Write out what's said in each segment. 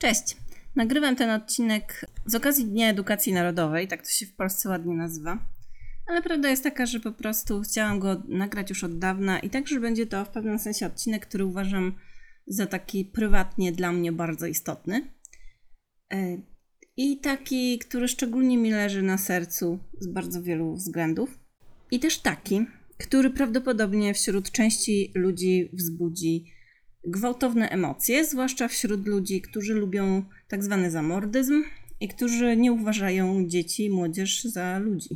Cześć! Nagrywam ten odcinek z okazji Dnia Edukacji Narodowej, tak to się w Polsce ładnie nazywa. Ale prawda jest taka, że po prostu chciałam go nagrać już od dawna i także będzie to w pewnym sensie odcinek, który uważam za taki prywatnie dla mnie bardzo istotny. E, I taki, który szczególnie mi leży na sercu z bardzo wielu względów. I też taki, który prawdopodobnie wśród części ludzi wzbudzi gwałtowne emocje, zwłaszcza wśród ludzi, którzy lubią tak zwany zamordyzm i którzy nie uważają dzieci i młodzież za ludzi.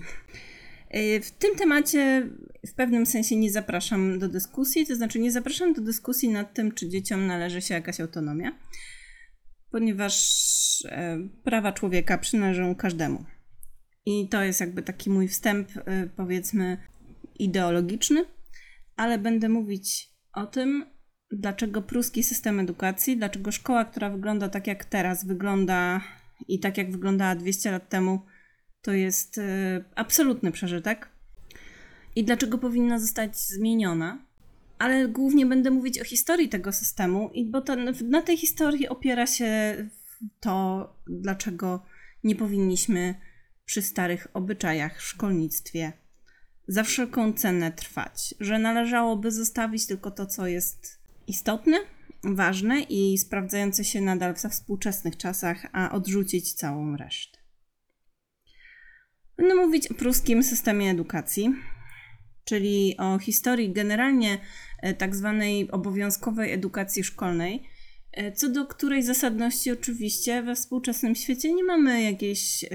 E, w tym temacie w pewnym sensie nie zapraszam do dyskusji, to znaczy nie zapraszam do dyskusji nad tym, czy dzieciom należy się jakaś autonomia, ponieważ e, prawa człowieka przynależą każdemu. I to jest jakby taki mój wstęp, e, powiedzmy, ideologiczny, ale będę mówić o tym, dlaczego pruski system edukacji, dlaczego szkoła, która wygląda tak jak teraz wygląda i tak jak wyglądała 200 lat temu, to jest y, absolutny przeżytek. I dlaczego powinna zostać zmieniona. Ale głównie będę mówić o historii tego systemu, bo to, na tej historii opiera się to, dlaczego nie powinniśmy przy starych obyczajach w szkolnictwie za wszelką cenę trwać, że należałoby zostawić tylko to, co jest istotne, ważne i sprawdzające się nadal we współczesnych czasach, a odrzucić całą resztę. Będę mówić o pruskim systemie edukacji, czyli o historii generalnie e, tak zwanej obowiązkowej edukacji szkolnej, e, co do której zasadności oczywiście we współczesnym świecie nie mamy jakiejś e,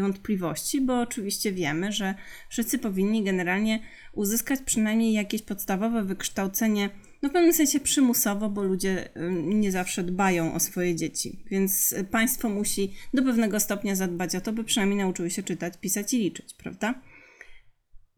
wątpliwości, bo oczywiście wiemy, że wszyscy powinni generalnie uzyskać przynajmniej jakieś podstawowe wykształcenie no w pewnym sensie przymusowo, bo ludzie nie zawsze dbają o swoje dzieci, więc państwo musi do pewnego stopnia zadbać o to, by przynajmniej nauczyły się czytać, pisać i liczyć, prawda?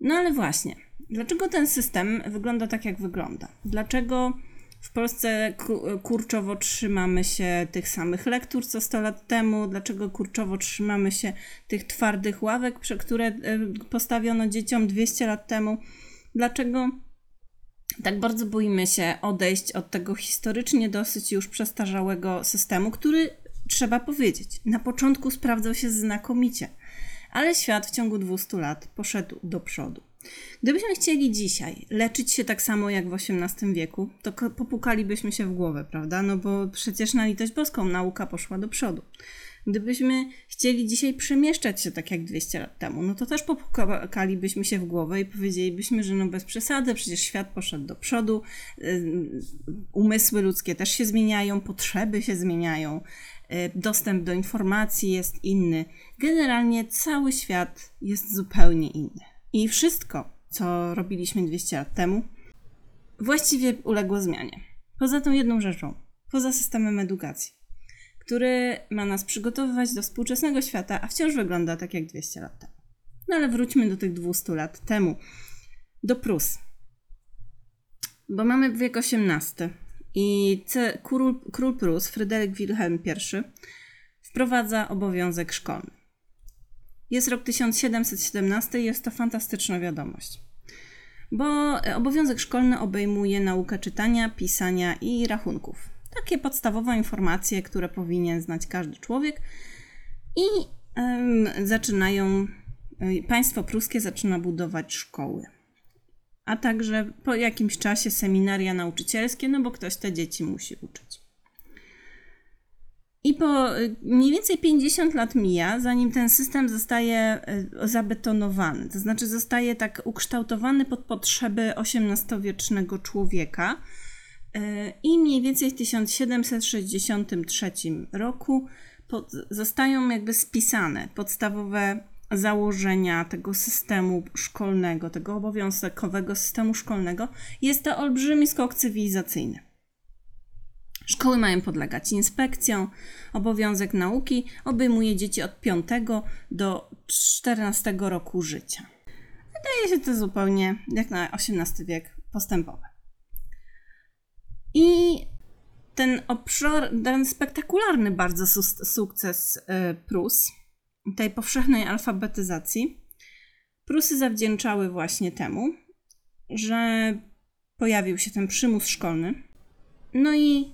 No ale właśnie, dlaczego ten system wygląda tak, jak wygląda? Dlaczego w Polsce kurczowo trzymamy się tych samych lektur co 100 lat temu? Dlaczego kurczowo trzymamy się tych twardych ławek, które postawiono dzieciom 200 lat temu? Dlaczego tak bardzo boimy się odejść od tego historycznie dosyć już przestarzałego systemu, który trzeba powiedzieć, na początku sprawdzał się znakomicie, ale świat w ciągu 200 lat poszedł do przodu. Gdybyśmy chcieli dzisiaj leczyć się tak samo jak w XVIII wieku, to popukalibyśmy się w głowę, prawda? No bo przecież na litość boską nauka poszła do przodu. Gdybyśmy chcieli dzisiaj przemieszczać się tak jak 200 lat temu, no to też popukalibyśmy się w głowę i powiedzielibyśmy, że no bez przesady, przecież świat poszedł do przodu, umysły ludzkie też się zmieniają, potrzeby się zmieniają, y, dostęp do informacji jest inny. Generalnie cały świat jest zupełnie inny. I wszystko, co robiliśmy 200 lat temu, właściwie uległo zmianie. Poza tą jedną rzeczą, poza systemem edukacji który ma nas przygotowywać do współczesnego świata, a wciąż wygląda tak jak 200 lat temu. No ale wróćmy do tych 200 lat temu, do Prus. Bo mamy wiek XVIII i król, król Prus, Fryderyk Wilhelm I, wprowadza obowiązek szkolny. Jest rok 1717 i jest to fantastyczna wiadomość. Bo obowiązek szkolny obejmuje naukę czytania, pisania i rachunków takie podstawowe informacje, które powinien znać każdy człowiek. I zaczynają, państwo pruskie zaczyna budować szkoły. A także po jakimś czasie seminaria nauczycielskie, no bo ktoś te dzieci musi uczyć. I po y, mniej więcej 50 lat mija, zanim ten system zostaje y, zabetonowany, to znaczy zostaje tak ukształtowany pod potrzeby XVIII-wiecznego człowieka, I mniej więcej w 1763 roku pod, zostają jakby spisane podstawowe założenia tego systemu szkolnego, tego obowiązkowego systemu szkolnego. Jest to olbrzymi skok cywilizacyjny. Szkoły mają podlegać inspekcjom. Obowiązek nauki obejmuje dzieci od 5 do 14 roku życia. Wydaje się to zupełnie jak na XVIII wiek postępowe. I ten obszar, ten spektakularny bardzo su sukces y, Prus, tej powszechnej alfabetyzacji, Prusy zawdzięczały właśnie temu, że pojawił się ten przymus szkolny, no i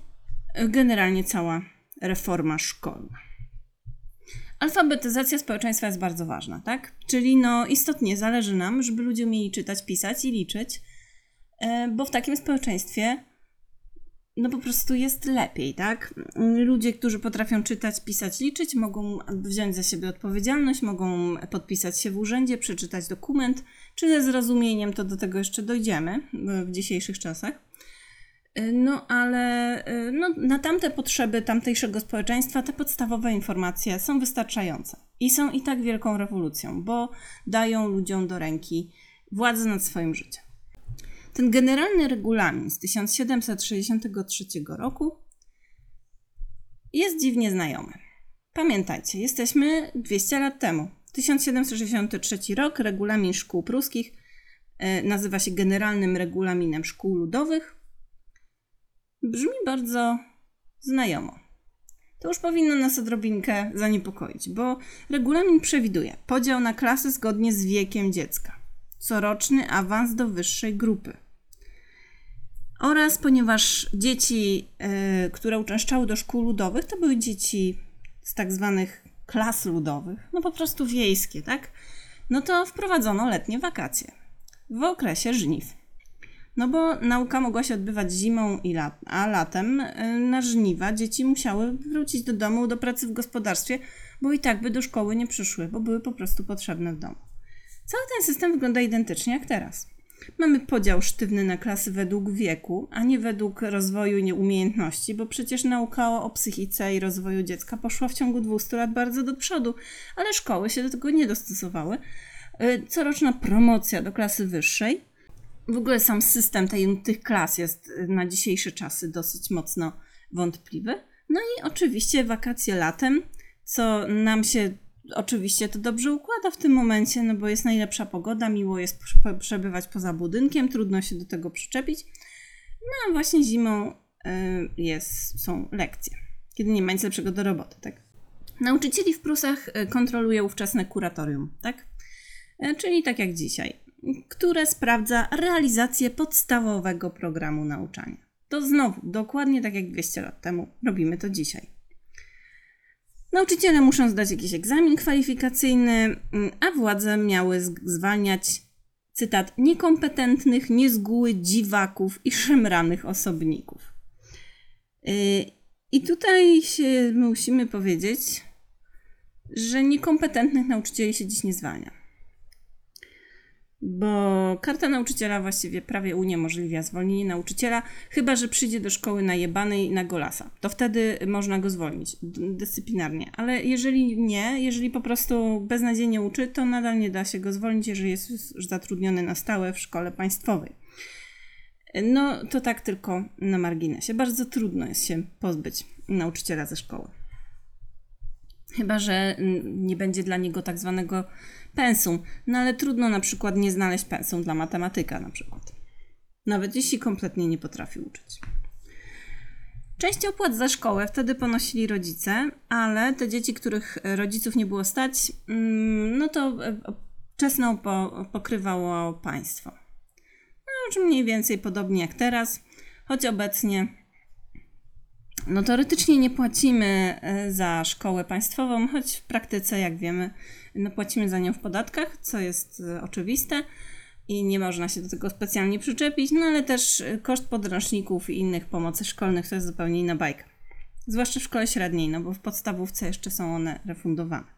generalnie cała reforma szkolna. Alfabetyzacja społeczeństwa jest bardzo ważna, tak? Czyli no istotnie zależy nam, żeby ludzie umieli czytać, pisać i liczyć, e, bo w takim społeczeństwie no po prostu jest lepiej, tak? Ludzie, którzy potrafią czytać, pisać, liczyć, mogą wziąć za siebie odpowiedzialność, mogą podpisać się w urzędzie, przeczytać dokument, czy ze zrozumieniem, to do tego jeszcze dojdziemy w dzisiejszych czasach. No ale no, na tamte potrzeby tamtejszego społeczeństwa te podstawowe informacje są wystarczające i są i tak wielką rewolucją, bo dają ludziom do ręki władzę nad swoim życiem. Ten generalny regulamin z 1763 roku jest dziwnie znajomy. Pamiętajcie, jesteśmy 200 lat temu. 1763 rok, regulamin szkół pruskich e, nazywa się Generalnym Regulaminem Szkół Ludowych. Brzmi bardzo znajomo. To już powinno nas odrobinkę zaniepokoić, bo regulamin przewiduje podział na klasy zgodnie z wiekiem dziecka, coroczny awans do wyższej grupy, oraz ponieważ dzieci, y, które uczęszczały do szkół ludowych, to były dzieci z tak zwanych klas ludowych, no po prostu wiejskie, tak? No to wprowadzono letnie wakacje w okresie żniw. No bo nauka mogła się odbywać zimą, i lat, a latem y, na żniwa dzieci musiały wrócić do domu, do pracy w gospodarstwie, bo i tak by do szkoły nie przyszły, bo były po prostu potrzebne w domu. Cały ten system wygląda identycznie jak teraz. Mamy podział sztywny na klasy według wieku, a nie według rozwoju i umiejętności, bo przecież nauka o psychice i rozwoju dziecka poszła w ciągu 200 lat bardzo do przodu, ale szkoły się do tego nie dostosowały. Y, coroczna promocja do klasy wyższej. W ogóle sam system tej, tych klas jest y, na dzisiejsze czasy dosyć mocno wątpliwy. No i oczywiście wakacje latem, co nam się oczywiście to dobrze układa w tym momencie, no bo jest najlepsza pogoda, miło jest przebywać poza budynkiem, trudno się do tego przyczepić. No a właśnie zimą y, jest, są lekcje, kiedy nie ma nic lepszego do roboty, tak? Nauczycieli w Prusach y, kontroluje ówczesne kuratorium, tak? Y, czyli tak jak dzisiaj, które sprawdza realizację podstawowego programu nauczania. To znowu, dokładnie tak jak 200 lat temu, robimy to dzisiaj. Nauczyciele muszą zdać jakiś egzamin kwalifikacyjny, mm, a władze miały zwalniać, cytat, niekompetentnych, niezgóły dziwaków i szemranych osobników. Y, I tutaj się musimy powiedzieć, że niekompetentnych nauczycieli się dziś nie zwalnia bo karta nauczyciela właściwie prawie uniemożliwia zwolnienie nauczyciela, chyba że przyjdzie do szkoły najebanej na golasa. To wtedy można go zwolnić dyscyplinarnie. Ale jeżeli nie, jeżeli po prostu beznadziejnie uczy, to nadal nie da się go zwolnić, jeżeli jest już zatrudniony na stałe w szkole państwowej. No to tak tylko na marginesie. Bardzo trudno jest się pozbyć nauczyciela ze szkoły. Chyba, że nie będzie dla niego tak zwanego pensum. No ale trudno na przykład nie znaleźć pensum dla matematyka na przykład. Nawet jeśli kompletnie nie potrafi uczyć. Część opłat za szkołę wtedy ponosili rodzice, ale te dzieci, których rodziców nie było stać, mm, no to e, czesną pokrywało państwo. No, czy mniej więcej podobnie jak teraz, choć obecnie no teoretycznie nie płacimy e, za szkołę państwową, choć w praktyce, jak wiemy, no płacimy za nią w podatkach, co jest e, oczywiste i nie można się do tego specjalnie przyczepić, no ale też e, koszt podręczników i innych pomocy szkolnych to jest zupełnie inna bajka. Zwłaszcza w szkole średniej, no bo w podstawówce jeszcze są one refundowane.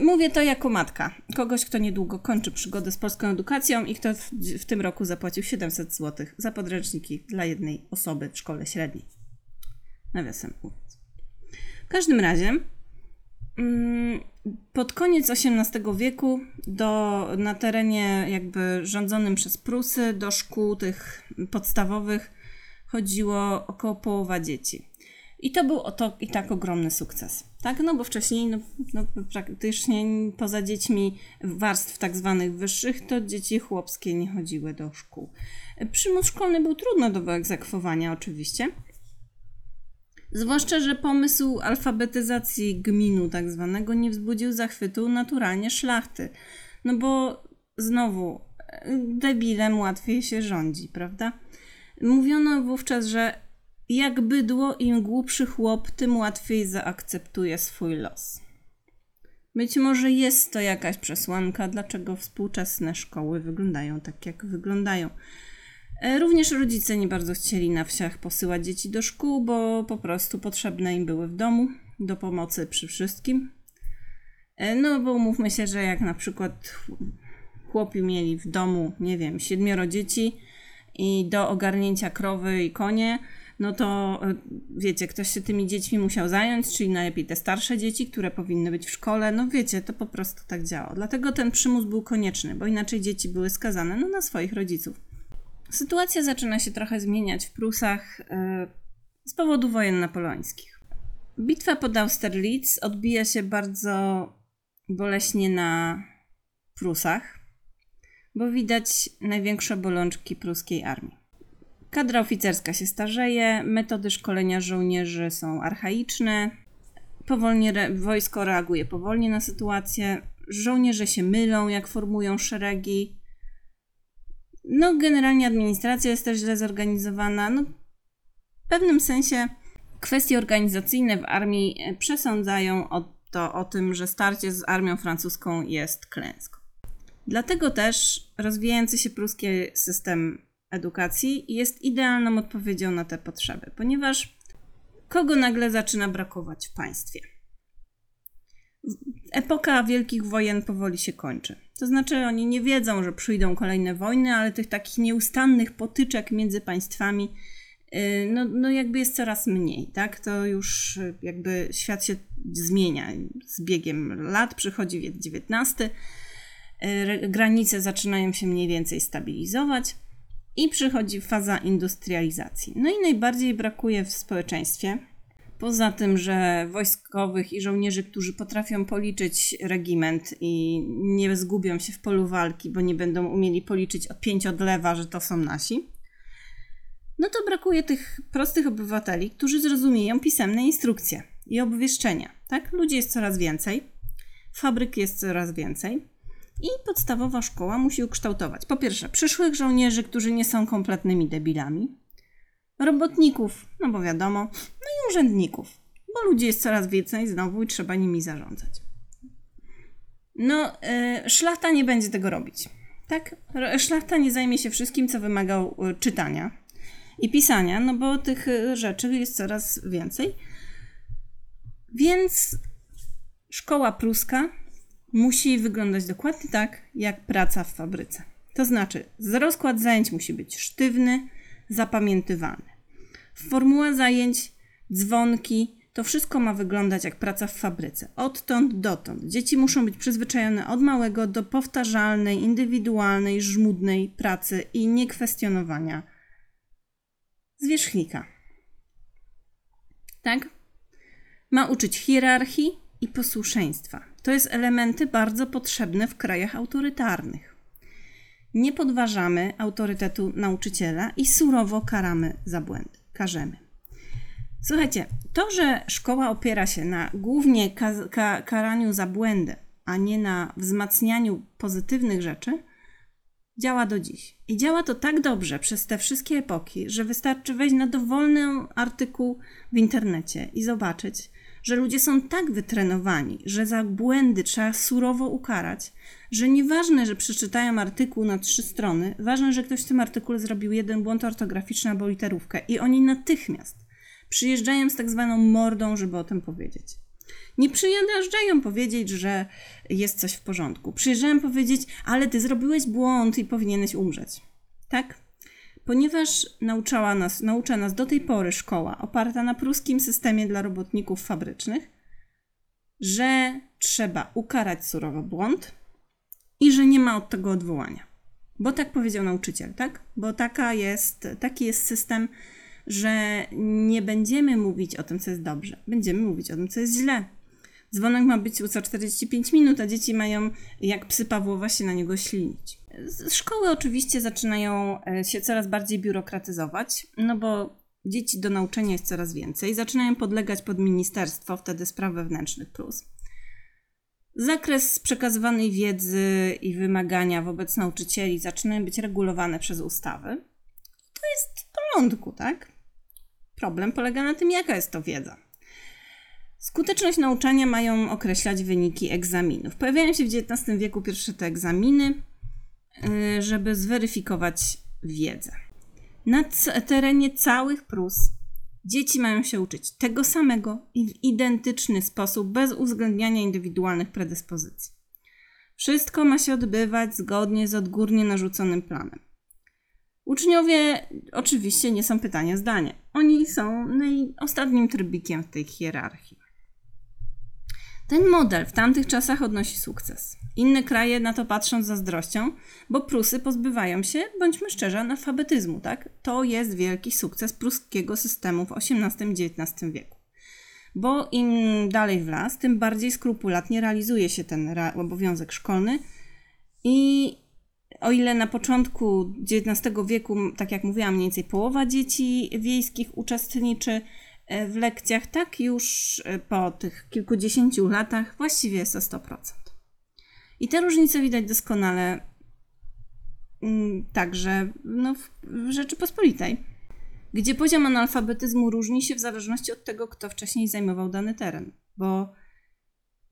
Mówię to jako matka, kogoś, kto niedługo kończy przygodę z polską edukacją i kto w, w tym roku zapłacił 700 zł za podręczniki dla jednej osoby w szkole średniej. Nawiasem mówiąc. W każdym razie, pod koniec XVIII wieku do, na terenie jakby rządzonym przez Prusy do szkół tych podstawowych chodziło około połowa dzieci. I to był oto i tak ogromny sukces. Tak, no bo wcześniej no, no, praktycznie poza dziećmi warstw tak zwanych wyższych, to dzieci chłopskie nie chodziły do szkół. Przymus szkolny był trudno do wyegzekwowania oczywiście. Zwłaszcza, że pomysł alfabetyzacji gminu tak zwanego nie wzbudził zachwytu naturalnie szlachty. No bo znowu, debilem łatwiej się rządzi, prawda? Mówiono wówczas, że jak bydło, im głupszy chłop, tym łatwiej zaakceptuje swój los. Być może jest to jakaś przesłanka, dlaczego współczesne szkoły wyglądają tak, jak wyglądają. E, również rodzice nie bardzo chcieli na wsiach posyłać dzieci do szkół, bo po prostu potrzebne im były w domu do pomocy przy wszystkim. E, no bo umówmy się, że jak na przykład chłopi mieli w domu, nie wiem, siedmioro dzieci i do ogarnięcia krowy i konie, no to e, wiecie, ktoś się tymi dziećmi musiał zająć, czyli najlepiej te starsze dzieci, które powinny być w szkole. No wiecie, to po prostu tak działa. Dlatego ten przymus był konieczny, bo inaczej dzieci były skazane no, na swoich rodziców. Sytuacja zaczyna się trochę zmieniać w Prusach yy, z powodu wojen napoleońskich. Bitwa pod Austerlitz odbija się bardzo boleśnie na Prusach, bo widać największe bolączki pruskiej armii. Kadra oficerska się starzeje, metody szkolenia żołnierzy są archaiczne, powolnie re wojsko reaguje powolnie na sytuację, żołnierze się mylą, jak formują szeregi. No, generalnie administracja jest też źle zorganizowana. No, w pewnym sensie kwestie organizacyjne w armii przesądzają o, to, o tym, że starcie z armią francuską jest klęską. Dlatego też rozwijający się pruski system edukacji jest idealną odpowiedzią na te potrzeby, ponieważ kogo nagle zaczyna brakować w państwie? Epoka wielkich wojen powoli się kończy. To znaczy, oni nie wiedzą, że przyjdą kolejne wojny, ale tych takich nieustannych potyczek między państwami, y, no, no jakby jest coraz mniej, tak? To już jakby świat się zmienia z biegiem lat, przychodzi wiek XIX, y, granice zaczynają się mniej więcej stabilizować i przychodzi faza industrializacji. No i najbardziej brakuje w społeczeństwie, poza tym, że wojskowych i żołnierzy, którzy potrafią policzyć regiment i nie zgubią się w polu walki, bo nie będą umieli policzyć od pięć od lewa, że to są nasi, no to brakuje tych prostych obywateli, którzy zrozumieją pisemne instrukcje i obwieszczenia. Tak? Ludzi jest coraz więcej, fabryk jest coraz więcej. I podstawowa szkoła musi ukształtować po pierwsze przyszłych żołnierzy, którzy nie są kompletnymi debilami, robotników, no bo wiadomo, no i urzędników, bo ludzi jest coraz więcej znowu i trzeba nimi zarządzać. No, yy, szlachta nie będzie tego robić. Tak? Szlachta nie zajmie się wszystkim, co wymaga yy, czytania i pisania, no bo tych yy, rzeczy jest coraz więcej. Więc szkoła pruska musi wyglądać dokładnie tak, jak praca w fabryce. To znaczy, rozkład zajęć musi być sztywny, zapamiętywany. Formuła zajęć, dzwonki, to wszystko ma wyglądać jak praca w fabryce. Odtąd dotąd. Dzieci muszą być przyzwyczajone od małego do powtarzalnej, indywidualnej, żmudnej pracy i niekwestionowania zwierzchnika. Tak? Ma uczyć hierarchii i posłuszeństwa. To jest elementy bardzo potrzebne w krajach autorytarnych. Nie podważamy autorytetu nauczyciela i surowo karamy za błędy. Karzemy. Słuchajcie, to, że szkoła opiera się na głównie ka ka karaniu za błędy, a nie na wzmacnianiu pozytywnych rzeczy, działa do dziś. I działa to tak dobrze przez te wszystkie epoki, że wystarczy wejść na dowolny artykuł w internecie i zobaczyć, że ludzie są tak wytrenowani, że za błędy trzeba surowo ukarać, że nieważne, że przeczytają artykuł na trzy strony, ważne, że ktoś w tym artykule zrobił jeden błąd ortograficzny albo literówkę i oni natychmiast przyjeżdżają z tak zwaną mordą, żeby o tym powiedzieć. Nie przyjeżdżają powiedzieć, że jest coś w porządku. Przyjeżdżają powiedzieć, ale ty zrobiłeś błąd i powinieneś umrzeć. Tak? Ponieważ nauczała nas, naucza nas do tej pory szkoła oparta na pruskim systemie dla robotników fabrycznych, że trzeba ukarać surowo błąd i że nie ma od tego odwołania. Bo tak powiedział nauczyciel, tak? Bo taka jest, taki jest system, że nie będziemy mówić o tym, co jest dobrze, będziemy mówić o tym, co jest źle. Dzwonek ma być co 45 minut, a dzieci mają jak psy Pawłowa się na niego ślinić. Szkoły oczywiście zaczynają e, się coraz bardziej biurokratyzować, no bo dzieci do nauczenia jest coraz więcej, zaczynają podlegać pod ministerstwo, wtedy spraw wewnętrznych plus. Zakres przekazywanej wiedzy i wymagania wobec nauczycieli zaczynają być regulowane przez ustawy. To jest w porządku, tak? Problem polega na tym, jaka jest to wiedza. Skuteczność nauczania mają określać wyniki egzaminów. Pojawiają się w XIX wieku pierwsze te egzaminy, żeby zweryfikować wiedzę. Na terenie całych Prus dzieci mają się uczyć tego samego i w identyczny sposób, bez uwzględniania indywidualnych predyspozycji. Wszystko ma się odbywać zgodnie z odgórnie narzuconym planem. Uczniowie oczywiście nie są pytania zdania. Oni są ostatnim trybikiem w tej hierarchii. Ten model w tamtych czasach odnosi sukces. Inne kraje na to patrzą z zazdrością, bo Prusy pozbywają się, bądźmy szczerzy, analfabetyzmu, tak? To jest wielki sukces pruskiego systemu w XVIII-XIX wieku. Bo im dalej w las, tym bardziej skrupulatnie realizuje się ten obowiązek szkolny i o ile na początku XIX wieku, tak jak mówiłam, mniej więcej połowa dzieci wiejskich uczestniczy w lekcjach, tak już po tych kilkudziesięciu latach właściwie jest to 100%. I te różnice widać doskonale mm, także no, w Rzeczypospolitej, gdzie poziom analfabetyzmu różni się w zależności od tego, kto wcześniej zajmował dany teren. Bo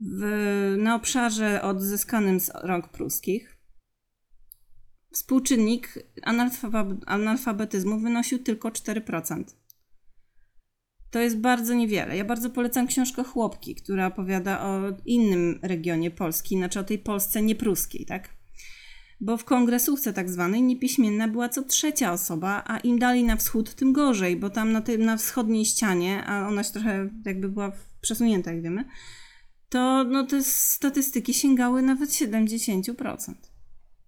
w, na obszarze odzyskanym z rąk pruskich współczynnik analfabetyzmu wynosił tylko 4%. To jest bardzo niewiele. Ja bardzo polecam książkę Chłopki, która opowiada o innym regionie Polski, znaczy o tej Polsce niepruskiej, tak? Bo w kongresówce tak zwanej niepiśmienna była co trzecia osoba, a im dalej na wschód, tym gorzej, bo tam na, tej, na wschodniej ścianie, a ona się trochę jakby była przesunięta, jak wiemy, to no, te statystyki sięgały nawet 70%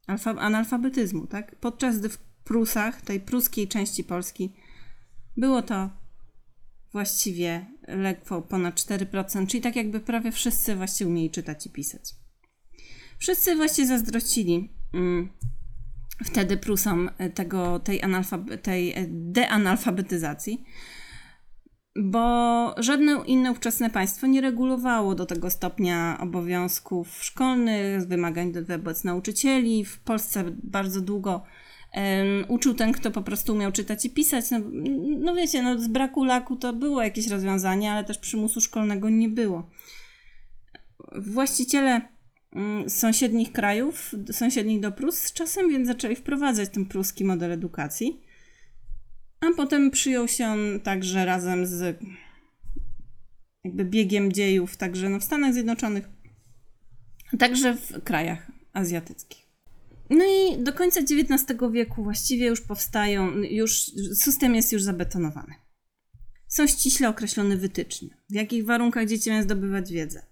alfa, analfabetyzmu, tak? Podczas gdy w Prusach, tej pruskiej części Polski, było to właściwie lekko ponad 4%, czyli tak jakby prawie wszyscy właściwie umieli czytać i pisać. Wszyscy właściwie zazdrościli mm, wtedy Prusom tego, tej, tej deanalfabetyzacji, bo żadne inne ówczesne państwo nie regulowało do tego stopnia obowiązków szkolnych, wymagań wobec nauczycieli. W Polsce bardzo długo um, uczył ten, kto po prostu umiał czytać i pisać. No, no wiecie, no z braku laku to było jakieś rozwiązanie, ale też przymusu szkolnego nie było. Właściciele um, sąsiednich krajów, sąsiednich do Prus z czasem więc zaczęli wprowadzać ten pruski model edukacji. A potem przyjął się on także razem z jakby biegiem dziejów, także no w Stanach Zjednoczonych, także w krajach azjatyckich. No i do końca XIX wieku właściwie już powstają, już system jest już zabetonowany. Są ściśle określone wytyczne, w jakich warunkach dzieci mają zdobywać wiedzę.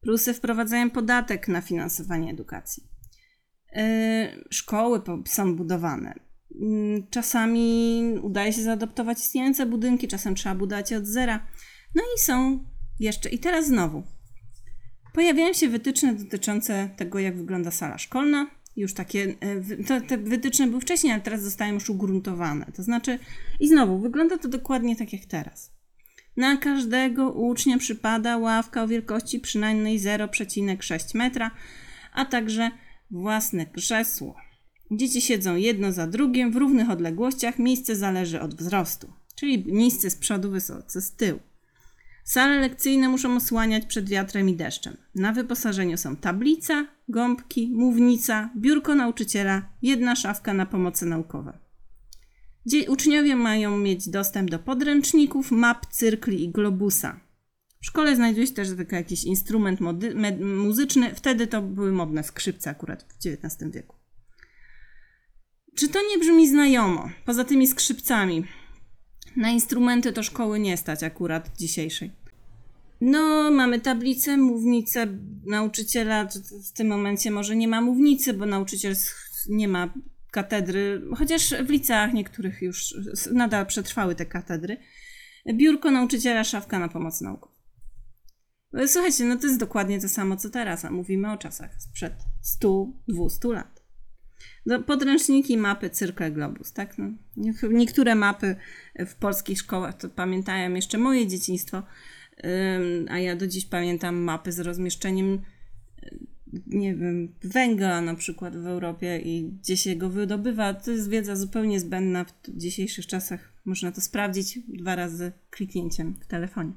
Prusy wprowadzają podatek na finansowanie edukacji. Yy, szkoły są budowane. Yy, czasami udaje się zaadoptować istniejące budynki, czasem trzeba budować od zera. No i są jeszcze, i teraz znowu, pojawiają się wytyczne dotyczące tego, jak wygląda sala szkolna, już takie, e, to, te wytyczne były wcześniej, ale teraz zostają już ugruntowane. To znaczy, i znowu, wygląda to dokładnie tak jak teraz. Na każdego ucznia przypada ławka o wielkości przynajmniej 0,6 metra, a także własne krzesło. Dzieci siedzą jedno za drugim w równych odległościach, miejsce zależy od wzrostu, czyli niscy z przodu, wysocy z tyłu. Sale lekcyjne muszą osłaniać przed wiatrem i deszczem. Na wyposażeniu są tablica, gąbki, mównica, biurko nauczyciela, jedna szafka na pomoce naukowe. Gdzie uczniowie mają mieć dostęp do podręczników, map, cyrkli i globusa. W szkole znajduje się też zwykle jakiś instrument muzyczny, wtedy to były modne skrzypce akurat w XIX wieku. Czy to nie brzmi znajomo? Poza tymi skrzypcami, na instrumenty to szkoły nie stać akurat dzisiejszej. No, mamy tablicę, mównicę nauczyciela. W tym momencie może nie ma mównicy, bo nauczyciel nie ma katedry, chociaż w liceach niektórych już nadal przetrwały te katedry. Biurko nauczyciela, szafka na pomoc nauką. Słuchajcie, no to jest dokładnie to samo co teraz, a mówimy o czasach sprzed 100-200 lat. No, podręczniki, mapy, cyrkle, globus, tak? No, niektóre mapy w polskich szkołach to pamiętają jeszcze moje dzieciństwo, a ja do dziś pamiętam mapy z rozmieszczeniem nie wiem, węgla na przykład w Europie i gdzie się go wydobywa. To jest wiedza zupełnie zbędna w dzisiejszych czasach. Można to sprawdzić dwa razy kliknięciem w telefonie.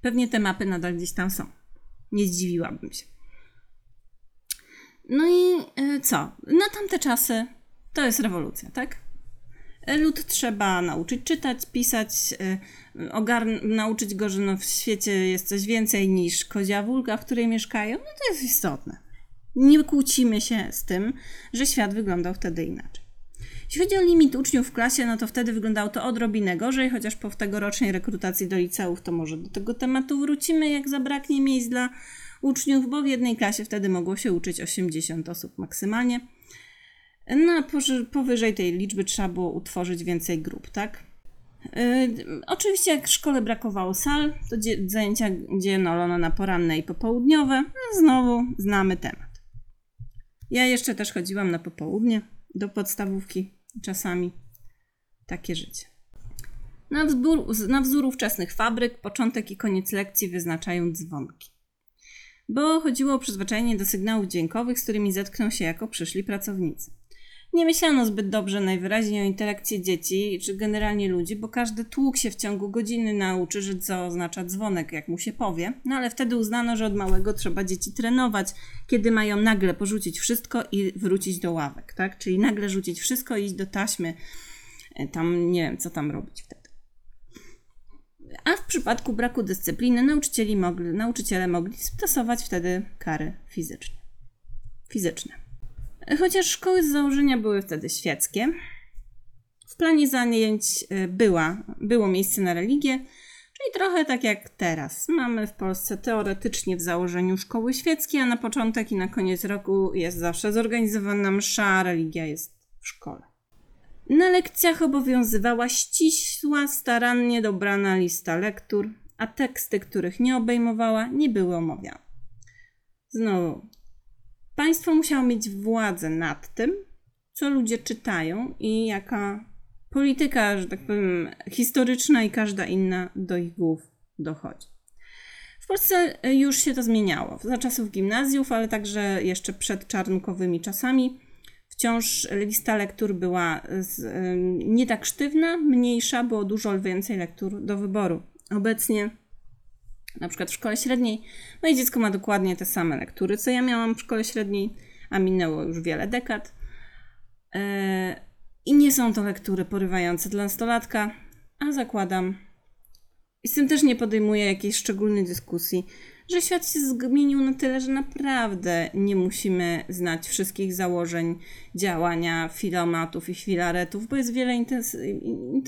Pewnie te mapy nadal gdzieś tam są. Nie zdziwiłabym się. No i e, co? Na tamte czasy to jest rewolucja, tak? Lud trzeba nauczyć czytać, pisać, e, ogarn- nauczyć go, że no w świecie jest coś więcej niż kozia wulga, w której mieszkają. No to jest istotne. Nie kłócimy się z tym, że świat wyglądał wtedy inaczej. Jeśli chodzi o limit uczniów w klasie, no to wtedy wyglądało to odrobinę gorzej, chociaż po tegorocznej rekrutacji do liceów to może do tego tematu wrócimy, jak zabraknie miejsc dla uczniów, bo w jednej klasie wtedy mogło się uczyć 80 osób maksymalnie. No, powyżej tej liczby trzeba było utworzyć więcej grup, tak? Yy, oczywiście, jak w szkole brakowało sal, to zajęcia dzielono na poranne i popołudniowe. No, znowu znamy temat. Ja jeszcze też chodziłam na popołudnie do podstawówki czasami. Takie życie. Na wzór, na wzór ówczesnych fabryk początek i koniec lekcji wyznaczają dzwonki. Bo chodziło o przyzwyczajenie do sygnałów dźwiękowych, z którymi zetkną się jako przyszli pracownicy. Nie myślano zbyt dobrze najwyraźniej o intelekcie dzieci, czy generalnie ludzi, bo każdy tłuk się w ciągu godziny nauczy, że co oznacza dzwonek, jak mu się powie. No ale wtedy uznano, że od małego trzeba dzieci trenować, kiedy mają nagle porzucić wszystko i wrócić do ławek, tak? Czyli nagle rzucić wszystko i iść do taśmy. E, tam nie wiem, co tam robić wtedy. A w przypadku braku dyscypliny nauczycieli mogli, nauczyciele mogli stosować wtedy kary fizyczne. fizyczne. Chociaż szkoły z założenia były wtedy świeckie, w planie zajęć y, była, było miejsce na religię, czyli trochę tak jak teraz. Mamy w Polsce teoretycznie w założeniu szkoły świeckie, a na początek i na koniec roku jest zawsze zorganizowana msza, religia jest w szkole. Na lekcjach obowiązywała ścisła, starannie dobrana lista lektur, a teksty, których nie obejmowała, nie były omawiane. Znowu, Państwo musiało mieć władzę nad tym, co ludzie czytają i jaka polityka, że tak powiem, historyczna i każda inna do ich głów dochodzi. W Polsce już się to zmieniało. Za czasów gimnazjów, ale także jeszcze przed czarnkowymi czasami. Wciąż lista lektur była z, nie tak sztywna, mniejsza, było dużo więcej lektur do wyboru. Obecnie na przykład w szkole średniej, moje dziecko ma dokładnie te same lektury, co ja miałam w szkole średniej, a minęło już wiele dekad. E, I nie są to lektury porywające dla nastolatka, a zakładam, i z tym też nie podejmuję jakiejś szczególnej dyskusji, że świat się zmienił na tyle, że naprawdę nie musimy znać wszystkich założeń działania filomatów i filaretów, bo jest wiele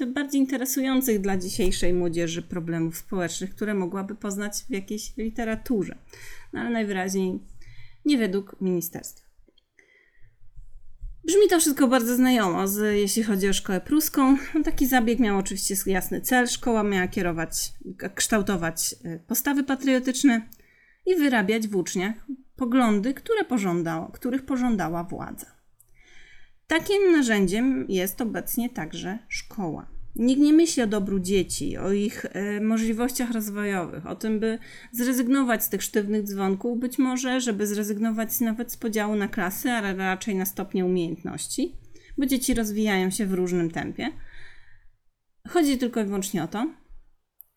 bardziej interesujących dla dzisiejszej młodzieży problemów społecznych, które mogłaby poznać w jakiejś literaturze. No ale najwyraźniej nie według ministerstwa. Brzmi to wszystko bardzo znajomo, z, jeśli chodzi o szkołę pruską. No, taki zabieg miał oczywiście jasny cel. Szkoła miała kierować, kształtować e, postawy patriotyczne i wyrabiać w uczniach poglądy, które pożądała, których pożądała władza. Takim narzędziem jest obecnie także szkoła. Nikt nie myśli o dobru dzieci, o ich e, możliwościach rozwojowych, o tym, by zrezygnować z tych sztywnych dzwonków, być może, żeby zrezygnować nawet z podziału na klasy, ale raczej na stopnie umiejętności, bo dzieci rozwijają się w różnym tempie. Chodzi tylko i wyłącznie o to,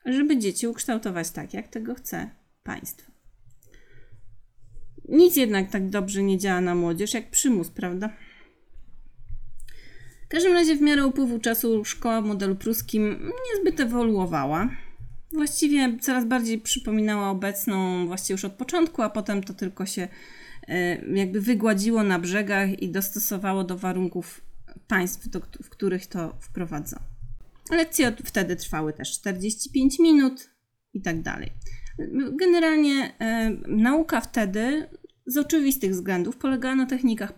żeby dzieci ukształtować tak, jak tego chce państwo. Nic jednak tak dobrze nie działa na młodzież jak przymus, prawda? W każdym razie w miarę upływu czasu szkoła w modelu pruskim niezbyt ewoluowała. Właściwie coraz bardziej przypominała obecną właściwie już od początku, a potem to tylko się e, jakby wygładziło na brzegach i dostosowało do warunków państw, do, w których to wprowadzono. Lekcje wtedy trwały też 45 minut i tak dalej. Generalnie e, nauka wtedy z oczywistych względów polegała na technikach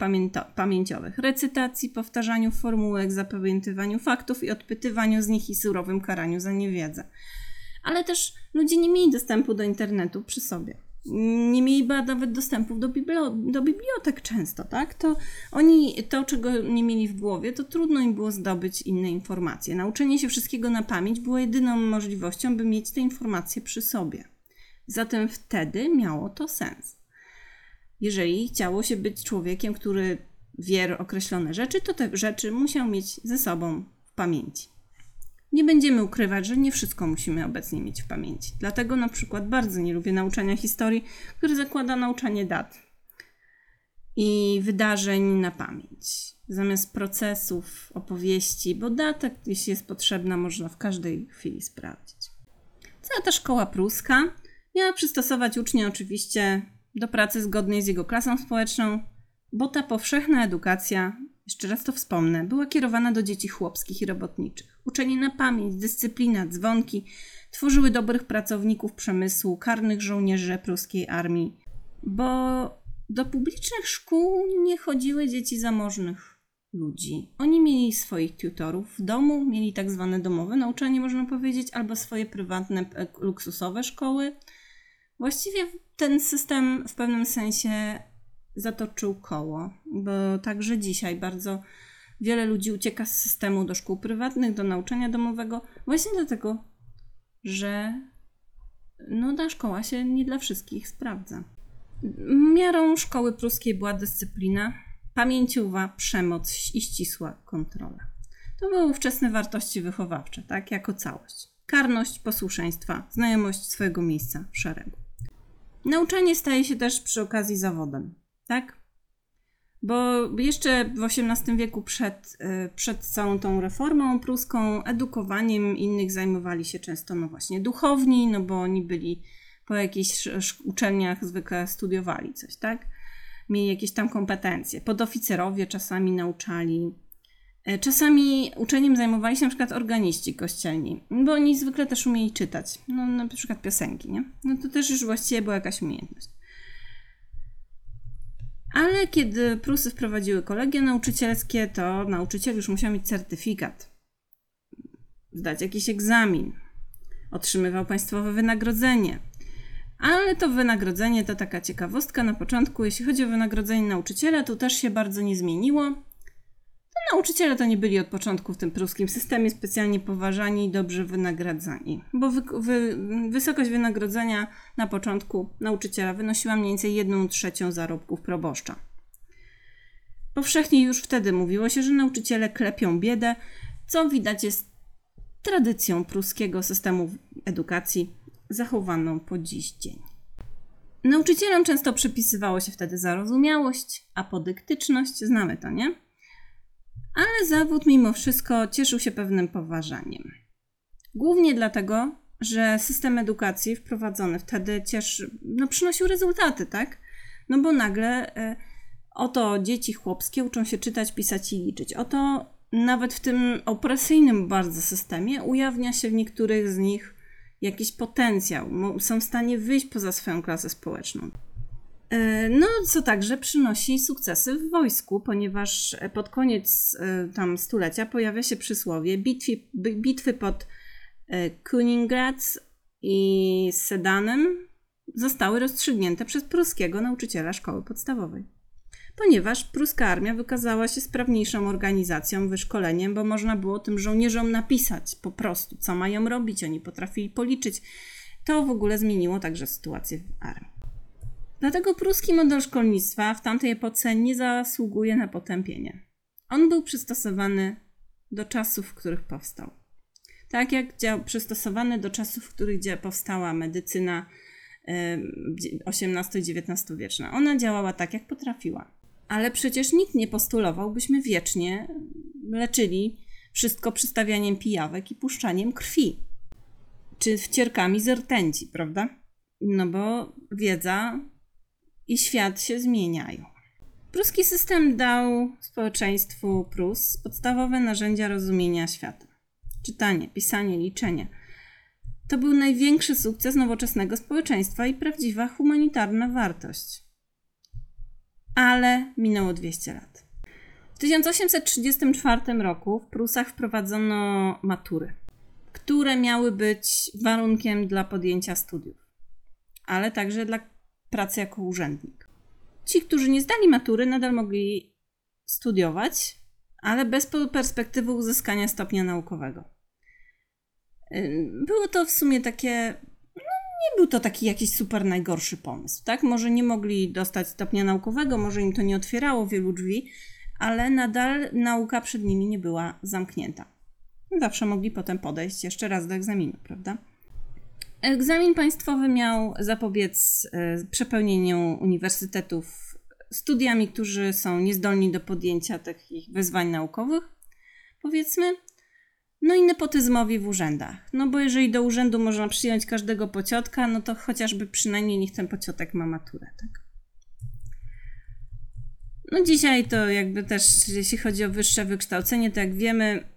pamięciowych, recytacji, powtarzaniu formułek, zapamiętywaniu faktów i odpytywaniu z nich i surowym karaniu za niewiedzę. Ale też ludzie nie mieli dostępu do internetu przy sobie. Nie mieli nawet dostępu do, do bibliotek często, tak? To oni, to czego nie mieli w głowie, to trudno im było zdobyć inne informacje. Nauczenie się wszystkiego na pamięć było jedyną możliwością, by mieć te informacje przy sobie. Zatem wtedy miało to sens. Jeżeli chciało się być człowiekiem, który wie określone rzeczy, to te rzeczy musiał mieć ze sobą w pamięci. Nie będziemy ukrywać, że nie wszystko musimy obecnie mieć w pamięci. Dlatego na przykład bardzo nie lubię nauczania historii, które zakłada nauczanie dat i wydarzeń na pamięć. Zamiast procesów, opowieści, bo data, jeśli jest potrzebna, można w każdej chwili sprawdzić. Cała ta szkoła pruska miała przystosować ucznia oczywiście do pracy zgodnej z jego klasą społeczną, bo ta powszechna edukacja, jeszcze raz to wspomnę, była kierowana do dzieci chłopskich i robotniczych. Uczenie na pamięć, dyscyplina, dzwonki tworzyły dobrych pracowników przemysłu, karnych żołnierzy pruskiej armii, bo do publicznych szkół nie chodziły dzieci zamożnych ludzi. Oni mieli swoich tutorów w domu, mieli tak zwane domowe nauczanie, można powiedzieć, albo swoje prywatne, e, luksusowe szkoły. Właściwie ten system w pewnym sensie zatoczył koło, bo także dzisiaj bardzo wiele ludzi ucieka z systemu do szkół prywatnych, do nauczania domowego, właśnie dlatego, że no, ta szkoła się nie dla wszystkich sprawdza. Miarą szkoły pruskiej była dyscyplina, pamięciowa przemoc i ścisła kontrola. To były ówczesne wartości wychowawcze, tak, jako całość. Karność, posłuszeństwa, znajomość swojego miejsca w szeregu. Nauczanie staje się też przy okazji zawodem, tak? Bo jeszcze w XVIII wieku przed, y, przed całą tą reformą pruską, edukowaniem innych zajmowali się często no właśnie duchowni, no bo oni byli po jakichś uczelniach zwykle studiowali coś, tak? Mieli jakieś tam kompetencje. Podoficerowie czasami nauczali. E, czasami uczeniem zajmowali się na przykład organiści kościelni, bo oni zwykle też umieli czytać, no na przykład piosenki, nie? No to też już właściwie była jakaś umiejętność. Ale kiedy Prusy wprowadziły kolegia nauczycielskie, to nauczyciel już musiał mieć certyfikat, zdać jakiś egzamin, otrzymywał państwowe wynagrodzenie. Ale to wynagrodzenie to taka ciekawostka na początku. Jeśli chodzi o wynagrodzenie nauczyciela, to też się bardzo nie zmieniło. Nauczyciele to nie byli od początku w tym pruskim systemie specjalnie poważani i dobrze wynagradzani, bo wy, wy, wysokość wynagrodzenia na początku nauczyciela wynosiła mniej więcej 1 trzecią zarobków proboszcza. Powszechnie już wtedy mówiło się, że nauczyciele klepią biedę, co widać jest tradycją pruskiego systemu edukacji zachowaną po dziś dzień. Nauczycielom często przypisywało się wtedy zarozumiałość, apodyktyczność, znamy to, nie? Ale zawód mimo wszystko cieszył się pewnym poważaniem. Głównie dlatego, że system edukacji wprowadzony wtedy cieszy, no, przynosił rezultaty, tak? No bo nagle y, oto dzieci chłopskie uczą się czytać, pisać i liczyć. Oto nawet w tym opresyjnym bardzo systemie ujawnia się w niektórych z nich jakiś potencjał, są w stanie wyjść poza swoją klasę społeczną. E, no, co także przynosi sukcesy w wojsku, ponieważ pod koniec e, tam stulecia pojawia się przysłowie bitwy, bitwy pod e, Kuningrad i Sedanem zostały rozstrzygnięte przez pruskiego nauczyciela szkoły podstawowej ponieważ pruska armia wykazała się sprawniejszą organizacją, wyszkoleniem, bo można było tym żołnierzom napisać po prostu, co mają robić, oni potrafili policzyć. To w ogóle zmieniło także sytuację w armii. Dlatego pruski model szkolnictwa w tamtej epoce nie zasługuje na potępienie. On był przystosowany do czasów, w których powstał. Tak jak dział, przystosowany do czasów, w których powstała medycyna XVIII-XIX wieczna. Ona działała tak, jak potrafiła. Ale przecież nikt nie postulował, byśmy wiecznie leczyli wszystko przystawianiem pijawek i puszczaniem krwi. Czy wcierkami z rtęci, prawda? No bo wiedza i świat się zmieniają. Pruski system dał społeczeństwu Prus podstawowe narzędzia rozumienia świata. Czytanie, pisanie, liczenie. To był największy sukces nowoczesnego społeczeństwa i prawdziwa humanitarna wartość ale minęło 200 lat. W 1834 roku w Prusach wprowadzono matury, które miały być warunkiem dla podjęcia studiów, ale także dla pracy jako urzędnik. Ci, którzy nie zdali matury, nadal mogli studiować, ale bez perspektywy uzyskania stopnia naukowego. Było to w sumie takie no, nie był to taki jakiś super najgorszy pomysł, tak? Może nie mogli dostać stopnia naukowego, może im to nie otwierało wielu drzwi, ale nadal nauka przed nimi nie była zamknięta. Zawsze mogli potem podejść jeszcze raz do egzaminu, prawda? Egzamin państwowy miał zapobiec e, przepełnieniu uniwersytetów studiami, którzy są niezdolni do podjęcia takich wyzwań naukowych, powiedzmy, no i nepotyzmowi w urzędach. No bo jeżeli do urzędu można przyjąć każdego pociotka, no to chociażby przynajmniej niech ten pociotek ma maturę, tak? No dzisiaj to jakby też, jeśli chodzi o wyższe wykształcenie, to jak wiemy,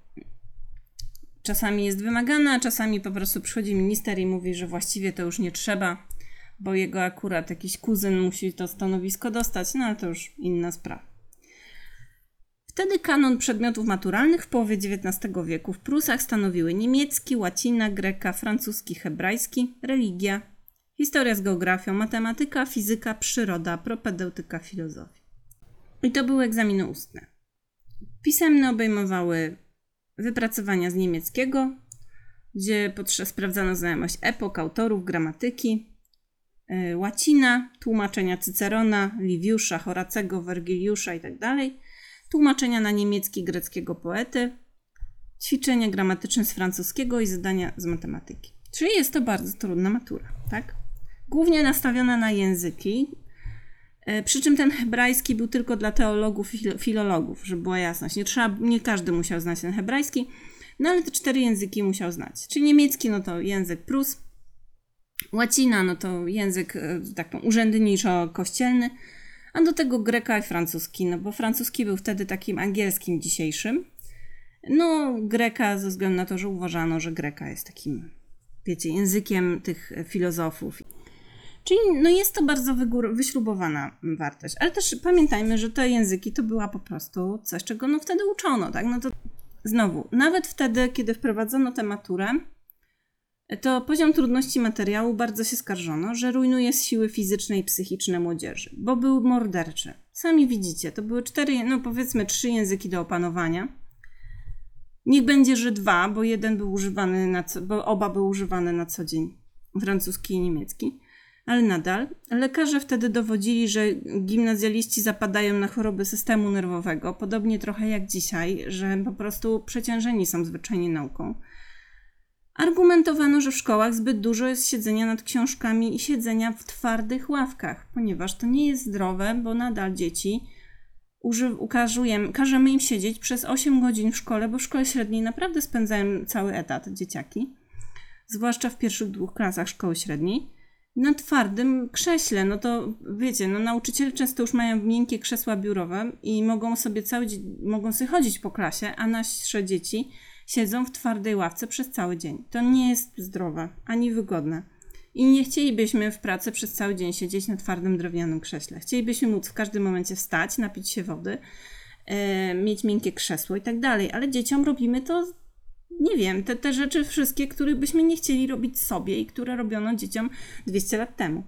czasami jest wymagane, a czasami po prostu przychodzi minister i mówi, że właściwie to już nie trzeba, bo jego akurat jakiś kuzyn musi to stanowisko dostać, no ale to już inna sprawa. Wtedy kanon przedmiotów maturalnych w połowie XIX wieku w Prusach stanowiły niemiecki, łacina, greka, francuski, hebrajski, religia, historia z geografią, matematyka, fizyka, przyroda, propedeutyka, filozofia. I to były egzaminy ustne. Pisemne obejmowały wypracowania z niemieckiego, gdzie sprawdzano znajomość epok, autorów, gramatyki, yy, łacina, tłumaczenia Cycerona, Liwiusza, Horacego, Wergiliusza itd., tak tłumaczenia na niemiecki greckiego poety, ćwiczenia gramatyczne z francuskiego i zadania z matematyki. Czyli jest to bardzo trudna matura, tak? Głównie nastawiona na języki, e, przy czym ten hebrajski był tylko dla teologów i filologów, żeby była jasność. Nie, trzeba, nie każdy musiał znać ten hebrajski, no ale te cztery języki musiał znać. Czyli niemiecki, no to język Prus, łacina, no to język e, tak urzędniczo-kościelny, a do tego greka i francuski, no bo francuski był wtedy takim angielskim dzisiejszym. No, greka ze względu na to, że uważano, że greka jest takim, wiecie, językiem tych filozofów. Czyli no jest to bardzo wygór, wyśrubowana wartość. Ale też pamiętajmy, że te języki to była po prostu coś, czego no wtedy uczono, tak? No to znowu, nawet wtedy, kiedy wprowadzono tę maturę, to poziom trudności materiału bardzo się skarżono, że rujnuje siły fizyczne i psychiczne młodzieży, bo był morderczy. Sami widzicie, to były cztery, no powiedzmy trzy języki do opanowania. Niech będzie, że dwa, bo jeden był używany na co, bo oba były używane na co dzień, francuski i niemiecki. Ale nadal. Lekarze wtedy dowodzili, że gimnazjaliści zapadają na choroby systemu nerwowego, podobnie trochę jak dzisiaj, że po prostu przeciążeni są zwyczajnie nauką. Argumentowano, że w szkołach zbyt dużo jest siedzenia nad książkami i siedzenia w twardych ławkach, ponieważ to nie jest zdrowe, bo nadal dzieci ukażujemy, każemy im siedzieć przez 8 godzin w szkole, bo w szkole średniej naprawdę spędzają cały etat dzieciaki, zwłaszcza w pierwszych dwóch klasach szkoły średniej, na twardym krześle. No to wiecie, no nauczyciele często już mają miękkie krzesła biurowe i mogą sobie cały mogą sobie chodzić po klasie, a nasze dzieci siedzą w twardej ławce przez cały dzień. To nie jest zdrowe ani wygodne. I nie chcielibyśmy w pracy przez cały dzień siedzieć na twardym drewnianym krześle. Chcielibyśmy móc w każdym momencie wstać, napić się wody, yy, mieć miękkie krzesło i tak dalej, ale dzieciom robimy to, nie wiem, te, te rzeczy wszystkie, których byśmy nie chcieli robić sobie i które robiono dzieciom 200 lat temu.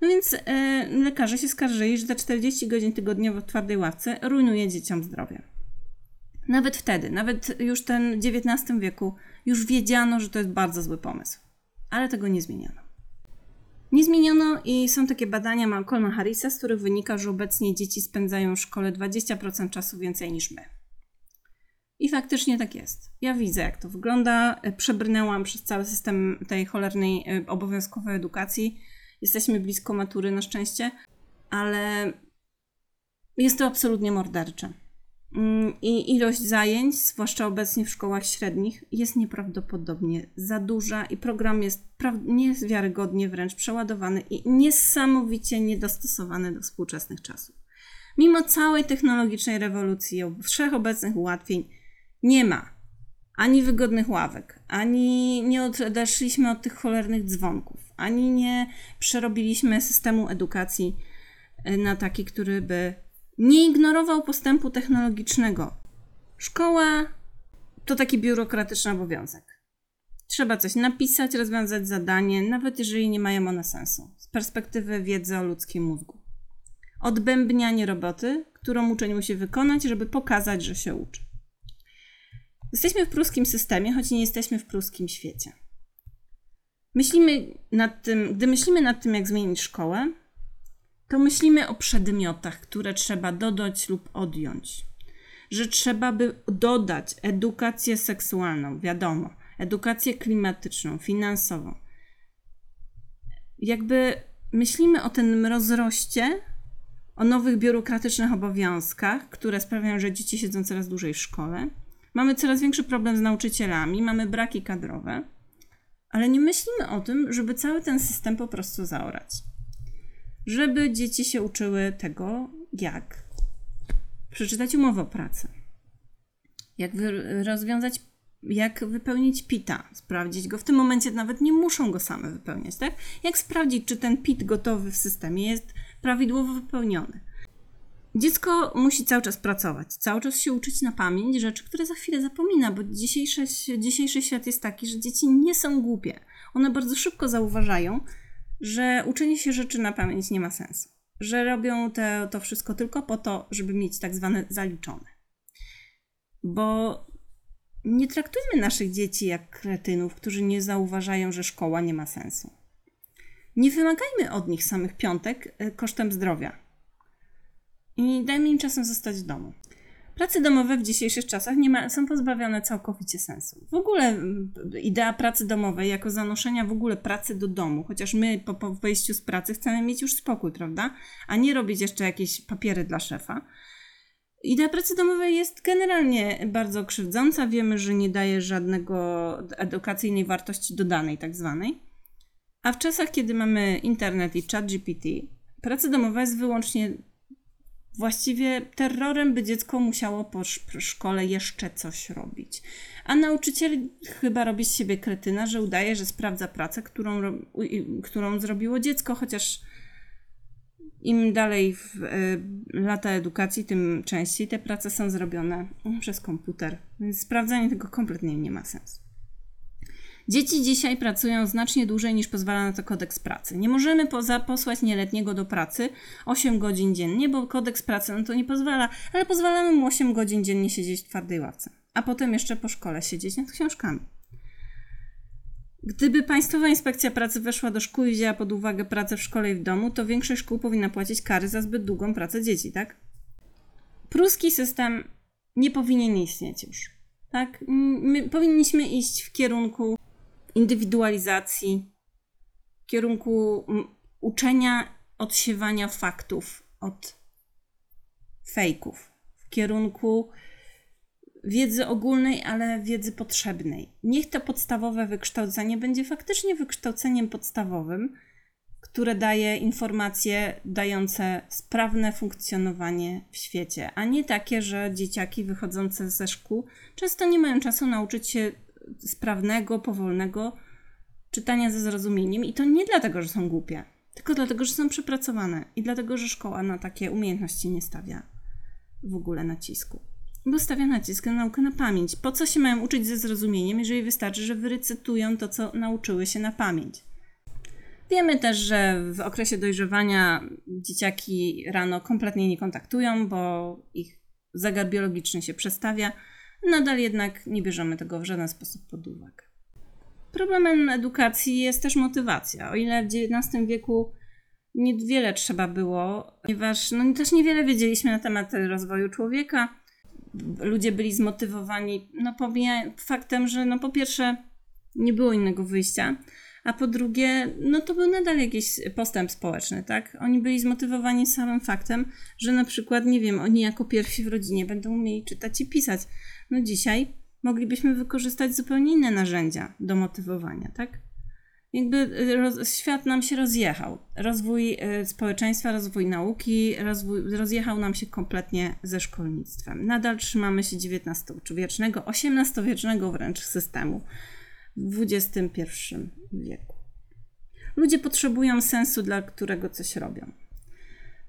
No więc yy, lekarze się skarżyli, że te 40 godzin tygodniowo w twardej ławce rujnuje dzieciom zdrowie. Nawet wtedy, nawet już ten XIX wieku, już wiedziano, że to jest bardzo zły pomysł. Ale tego nie zmieniono. Nie zmieniono i są takie badania Malcolma Harrisa, z których wynika, że obecnie dzieci spędzają w szkole 20% czasu więcej niż my. I faktycznie tak jest. Ja widzę, jak to wygląda. Przebrnęłam przez cały system tej cholernej e, obowiązkowej edukacji. Jesteśmy blisko matury na szczęście, ale jest to absolutnie mordercze. Mm, I ilość zajęć, zwłaszcza obecnie w szkołach średnich, jest nieprawdopodobnie za duża i program jest niewiarygodnie wręcz przeładowany i niesamowicie niedostosowany do współczesnych czasów. Mimo całej technologicznej rewolucji, wszechobecnych ułatwień, nie ma ani wygodnych ławek, ani nie odeszliśmy od tych cholernych dzwonków, ani nie przerobiliśmy systemu edukacji e, na taki, który by nie ignorował postępu technologicznego. Szkoła to taki biurokratyczny obowiązek. Trzeba coś napisać, rozwiązać zadanie, nawet jeżeli nie mają one sensu, z perspektywy wiedzy o ludzkim mózgu. Odbębnianie roboty, którą uczeń musi wykonać, żeby pokazać, że się uczy. Jesteśmy w pruskim systemie, choć nie jesteśmy w pruskim świecie. Myślimy nad tym, gdy myślimy nad tym, jak zmienić szkołę, to myślimy o przedmiotach, które trzeba dodać lub odjąć. Że trzeba by dodać edukację seksualną, wiadomo, edukację klimatyczną, finansową. Jakby myślimy o tym rozroście, o nowych biurokratycznych obowiązkach, które sprawiają, że dzieci siedzą coraz dłużej w szkole. Mamy coraz większy problem z nauczycielami, mamy braki kadrowe, ale nie myślimy o tym, żeby cały ten system po prostu zaorać. Żeby dzieci się uczyły tego, jak przeczytać umowę o pracę, jak rozwiązać jak wypełnić PITA, sprawdzić go. W tym momencie nawet nie muszą go same wypełniać, tak? Jak sprawdzić, czy ten PIT gotowy w systemie jest prawidłowo wypełniony. Dziecko musi cały czas pracować, cały czas się uczyć na pamięć rzeczy, które za chwilę zapomina, bo dzisiejszy, dzisiejszy świat jest taki, że dzieci nie są głupie. One bardzo szybko zauważają, że uczenie się rzeczy na pamięć nie ma sensu. Że robią te, to wszystko tylko po to, żeby mieć tak zwane zaliczone. Bo nie traktujmy naszych dzieci jak kretynów, którzy nie zauważają, że szkoła nie ma sensu. Nie wymagajmy od nich samych piątek e, kosztem zdrowia. I dajmy im czasem zostać w domu. Prace domowe w dzisiejszych czasach nie ma, są pozbawione całkowicie sensu. W ogóle idea pracy domowej jako zanoszenia w ogóle pracy do domu, chociaż my po, po wyjściu z pracy chcemy mieć już spokój, prawda? A nie robić jeszcze jakieś papiery dla szefa Idea pracy domowej jest generalnie bardzo krzywdząca. Wiemy, że nie daje żadnego edukacyjnej wartości dodanej, tak zwanej. A w czasach, kiedy mamy internet i chat GPT, praca domowa jest wyłącznie właściwie terrorem, by dziecko musiało po szkole jeszcze coś robić. A nauczyciel chyba robi z siebie kretyna, że udaje, że sprawdza pracę, którą, którą zrobiło dziecko, chociaż im dalej w y, lata edukacji, tym częściej te prace są zrobione przez komputer, więc sprawdzanie tego kompletnie nie ma sensu. Dzieci dzisiaj pracują znacznie dłużej niż pozwala na to kodeks pracy. Nie możemy poza posłać nieletniego do pracy 8 godzin dziennie, bo kodeks pracy no to nie pozwala, ale pozwalamy mu 8 godzin dziennie siedzieć w twardej ławce, a potem jeszcze po szkole siedzieć nad książkami. Gdyby Państwowa Inspekcja Pracy weszła do szkół i wzięła pod uwagę pracę w szkole i w domu, to większość szkół powinna płacić kary za zbyt długą pracę dzieci, tak? Pruski system nie powinien istnieć już. Tak? My powinniśmy iść w kierunku indywidualizacji, kierunku uczenia odsiewania faktów od fejków, w kierunku wiedzy ogólnej, ale wiedzy potrzebnej. Niech to podstawowe wykształcenie będzie faktycznie wykształceniem podstawowym, które daje informacje dające sprawne funkcjonowanie w świecie, a nie takie, że dzieciaki wychodzące ze szkół często nie mają czasu nauczyć się sprawnego, powolnego czytania ze zrozumieniem i to nie dlatego, że są głupie, tylko dlatego, że są przepracowane i dlatego, że szkoła na takie umiejętności nie stawia w ogóle nacisku bo stawia nacisk na naukę na pamięć. Po co się mają uczyć ze zrozumieniem, jeżeli wystarczy, że wyrecytują to, co nauczyły się na pamięć? Wiemy też, że w okresie dojrzewania dzieciaki rano kompletnie nie kontaktują, bo ich zegar biologiczny się przestawia. Nadal jednak nie bierzemy tego w żaden sposób pod uwagę. Problemem edukacji jest też motywacja. O ile w XIX wieku niewiele trzeba było, ponieważ no, też niewiele wiedzieliśmy na temat rozwoju człowieka, ludzie byli zmotywowani, no faktem, że no po pierwsze nie było innego wyjścia, a po drugie, no to był nadal jakiś postęp społeczny, tak? Oni byli zmotywowani samym faktem, że na przykład, nie wiem, oni jako pierwsi w rodzinie będą umieli czytać i pisać. No dzisiaj moglibyśmy wykorzystać zupełnie inne narzędzia do motywowania, tak? jakby y, roz, świat nam się rozjechał. Rozwój y, społeczeństwa, rozwój nauki, rozwój, rozjechał nam się kompletnie ze szkolnictwem. Nadal trzymamy się XIX-wiecznego, XVIII-wiecznego wręcz systemu w XXI wieku. Ludzie potrzebują sensu, dla którego coś robią.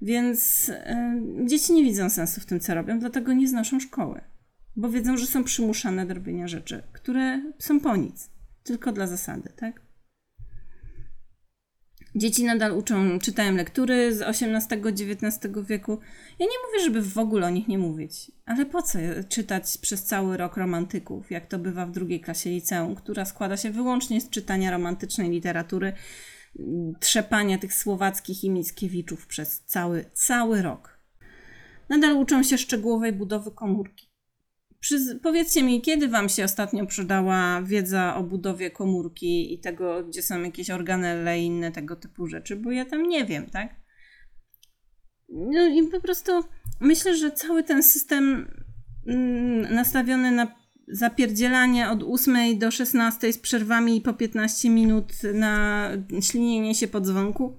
Więc y, dzieci nie widzą sensu w tym, co robią, dlatego nie znoszą szkoły, bo wiedzą, że są przymuszane do robienia rzeczy, które są po nic, tylko dla zasady, tak? Dzieci nadal uczą, czytają lektury z XVIII-XIX wieku. Ja nie mówię, żeby w ogóle o nich nie mówić, ale po co czytać przez cały rok romantyków, jak to bywa w drugiej klasie liceum, która składa się wyłącznie z czytania romantycznej literatury, trzepania tych słowackich i Mickiewiczów przez cały, cały rok. Nadal uczą się szczegółowej budowy komórki. Przyz powiedzcie mi, kiedy Wam się ostatnio przydała wiedza o budowie komórki i tego, gdzie są jakieś organelle i inne tego typu rzeczy, bo ja tam nie wiem, tak? No i po prostu myślę, że cały ten system mm, nastawiony na zapierdzielanie od 8 do 16 z przerwami po 15 minut na ślinienie się po dzwonku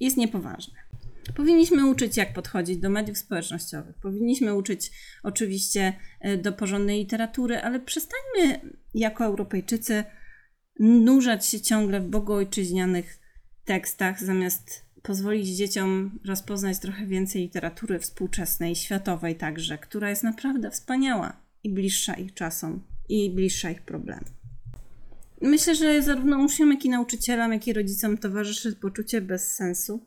jest niepoważne. Powinniśmy uczyć, jak podchodzić do mediów społecznościowych. Powinniśmy uczyć oczywiście e, do porządnej literatury, ale przestańmy jako Europejczycy nurzać się ciągle w bogojczyźnianych tekstach, zamiast pozwolić dzieciom rozpoznać trochę więcej literatury współczesnej, światowej także, która jest naprawdę wspaniała i bliższa ich czasom i bliższa ich problemom. Myślę, że zarówno uczniom, jak i nauczycielom, jak i rodzicom towarzyszy poczucie bezsensu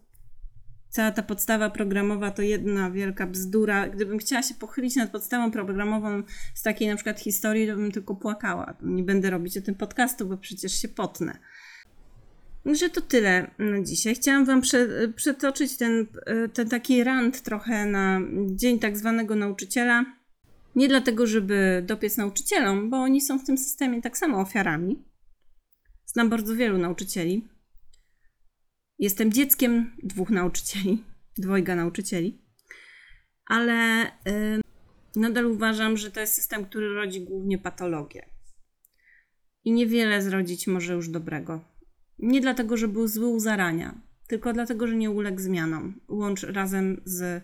cała ta podstawa programowa to jedna wielka bzdura. Gdybym chciała się pochylić nad podstawą programową z takiej na przykład historii, to bym tylko płakała. Nie będę robić o tym podcastu, bo przecież się potnę. Że to tyle na dzisiaj. Chciałam Wam prze, przetoczyć ten, ten taki rant trochę na Dzień tak zwanego nauczyciela. Nie dlatego, żeby dopiec nauczycielom, bo oni są w tym systemie tak samo ofiarami. Znam bardzo wielu nauczycieli, Jestem dzieckiem dwóch nauczycieli, dwojga nauczycieli, ale yy, nadal uważam, że to jest system, który rodzi głównie patologię. I niewiele zrodzić może już dobrego. Nie dlatego, że był zły u zarania, tylko dlatego, że nie uległ zmianom, łącz razem z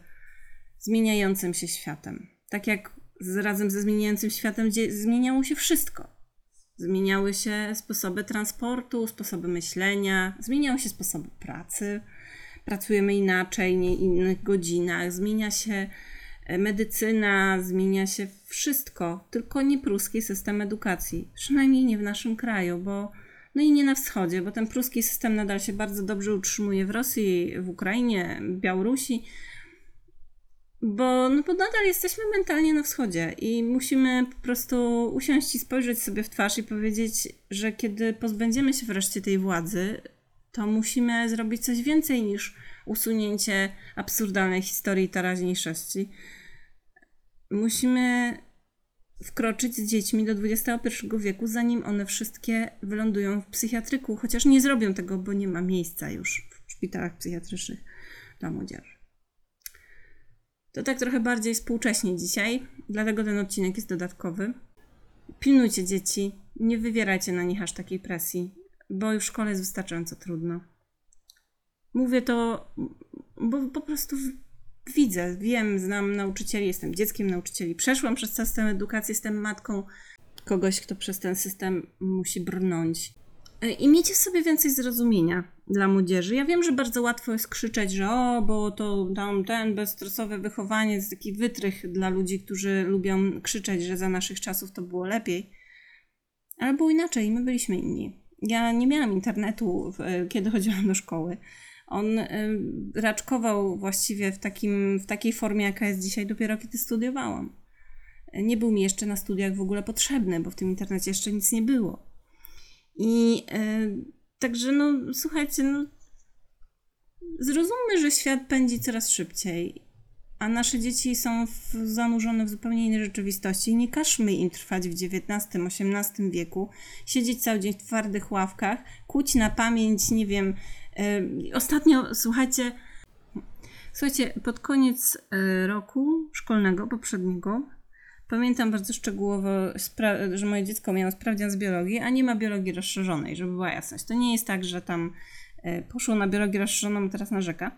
zmieniającym się światem. Tak jak z, razem ze zmieniającym światem zmieniało się wszystko. Zmieniały się sposoby transportu, sposoby myślenia, zmieniały się sposoby pracy. Pracujemy inaczej, nie innych godzinach, zmienia się e, medycyna, zmienia się wszystko, tylko nie pruski system edukacji. Przynajmniej nie w naszym kraju, bo no i nie na wschodzie, bo ten pruski system nadal się bardzo dobrze utrzymuje w Rosji, w Ukrainie, Białorusi bo, no bo nadal jesteśmy mentalnie na wschodzie i musimy po prostu usiąść i spojrzeć sobie w twarz i powiedzieć, że kiedy pozbędziemy się wreszcie tej władzy, to musimy zrobić coś więcej niż usunięcie absurdalnej historii teraźniejszości. Musimy wkroczyć z dziećmi do XXI wieku, zanim one wszystkie wylądują w psychiatryku, chociaż nie zrobią tego, bo nie ma miejsca już w szpitalach psychiatrycznych dla młodzieży. To tak trochę bardziej współcześnie dzisiaj, dlatego ten odcinek jest dodatkowy. Pilnujcie dzieci, nie wywierajcie na nich aż takiej presji, bo już w szkole jest wystarczająco trudno. Mówię to, bo po prostu widzę, wiem, znam nauczycieli, jestem dzieckiem nauczycieli, przeszłam przez system edukacji, jestem matką kogoś, kto przez ten system musi brnąć. E, I miejcie w sobie więcej zrozumienia dla młodzieży. Ja wiem, że bardzo łatwo jest krzyczeć, że o, bo to tam ten bezstresowe wychowanie jest taki wytrych dla ludzi, którzy lubią krzyczeć, że za naszych czasów to było lepiej. Ale było inaczej, my byliśmy inni. Ja nie miałam internetu, kiedy chodziłam do szkoły. On y, raczkował właściwie w, takim, w takiej formie, jaka jest dzisiaj, dopiero kiedy studiowałam. Nie był mi jeszcze na studiach w ogóle potrzebny, bo w tym internecie jeszcze nic nie było. I y, Także no, słuchajcie, no, zrozummy, że świat pędzi coraz szybciej, a nasze dzieci są w, zanurzone w zupełnie innej rzeczywistości. Nie każmy im trwać w XIX-XVIII wieku, siedzieć cały dzień w twardych ławkach, kłuć na pamięć, nie wiem. Yy, ostatnio, słuchajcie, słuchajcie, pod koniec yy, roku szkolnego poprzedniego Pamiętam bardzo szczegółowo, że moje dziecko miało sprawdzian z biologii, a nie ma biologii rozszerzonej, żeby była jasność. To nie jest tak, że tam e, poszło na biologię rozszerzoną, teraz narzeka.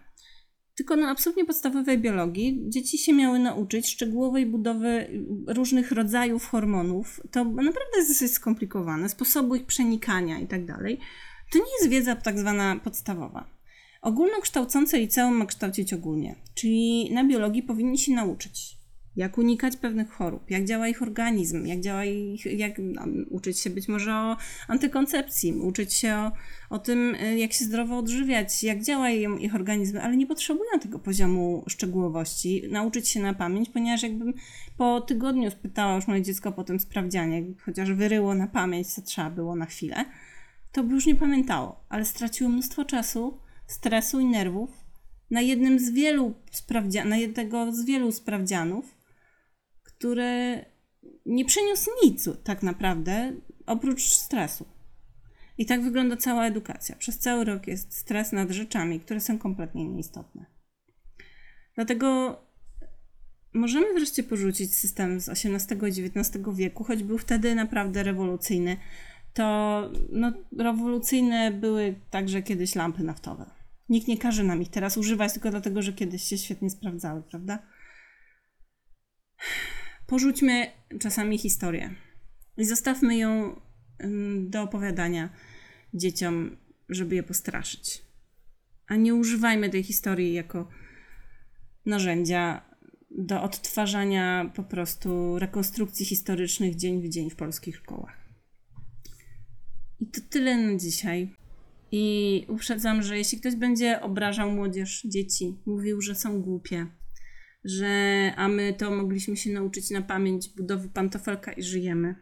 Tylko na absolutnie podstawowej biologii dzieci się miały nauczyć szczegółowej budowy różnych rodzajów hormonów. To naprawdę jest dosyć skomplikowane, sposobu ich przenikania i tak dalej. To nie jest wiedza tak zwana podstawowa. Ogólnokształcące liceum ma kształcić ogólnie, czyli na biologii powinni się nauczyć jak unikać pewnych chorób, jak działa ich organizm, jak działa ich, jak no, uczyć się być może o antykoncepcji, uczyć się o, o tym, y, jak się zdrowo odżywiać, jak działa ich, ich organizm, ale nie potrzebują tego poziomu szczegółowości, nauczyć się na pamięć, ponieważ jakbym po tygodniu spytała już moje dziecko po tym sprawdzianie, chociaż wyryło na pamięć, co trzeba było na chwilę, to by już nie pamiętało, ale straciło mnóstwo czasu, stresu i nerwów na jednym z wielu sprawdzia- na jednego z wielu sprawdzianów, który nie przyniósł nic tak naprawdę oprócz stresu. I tak wygląda cała edukacja. Przez cały rok jest stres nad rzeczami, które są kompletnie nieistotne. Dlatego możemy wreszcie porzucić system z XVIII i XIX wieku, choć był wtedy naprawdę rewolucyjny. To no, rewolucyjne były także kiedyś lampy naftowe. Nikt nie każe nam ich teraz używać tylko dlatego, że kiedyś się świetnie sprawdzały, prawda? Porzućmy czasami historię i zostawmy ją do opowiadania dzieciom, żeby je postraszyć. A nie używajmy tej historii jako narzędzia do odtwarzania po prostu rekonstrukcji historycznych dzień w dzień w polskich szkołach. I to tyle na dzisiaj. I uprzedzam, że jeśli ktoś będzie obrażał młodzież, dzieci, mówił, że są głupie, że a my to mogliśmy się nauczyć na pamięć budowy pantofelka i żyjemy,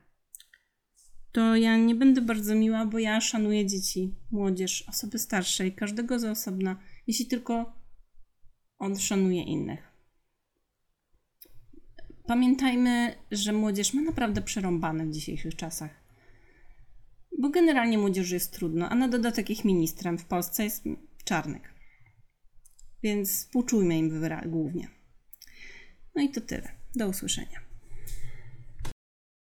to ja nie będę bardzo miła, bo ja szanuję dzieci, młodzież, osoby starsze i każdego z osobna, jeśli tylko on szanuje innych. Pamiętajmy, że młodzież ma naprawdę przerąbane w dzisiejszych czasach. Bo generalnie młodzieży jest trudno, a na dodatek ich ministrem w Polsce jest Czarnek. Więc współczujmy im głównie. No i to tyle. Do usłyszenia.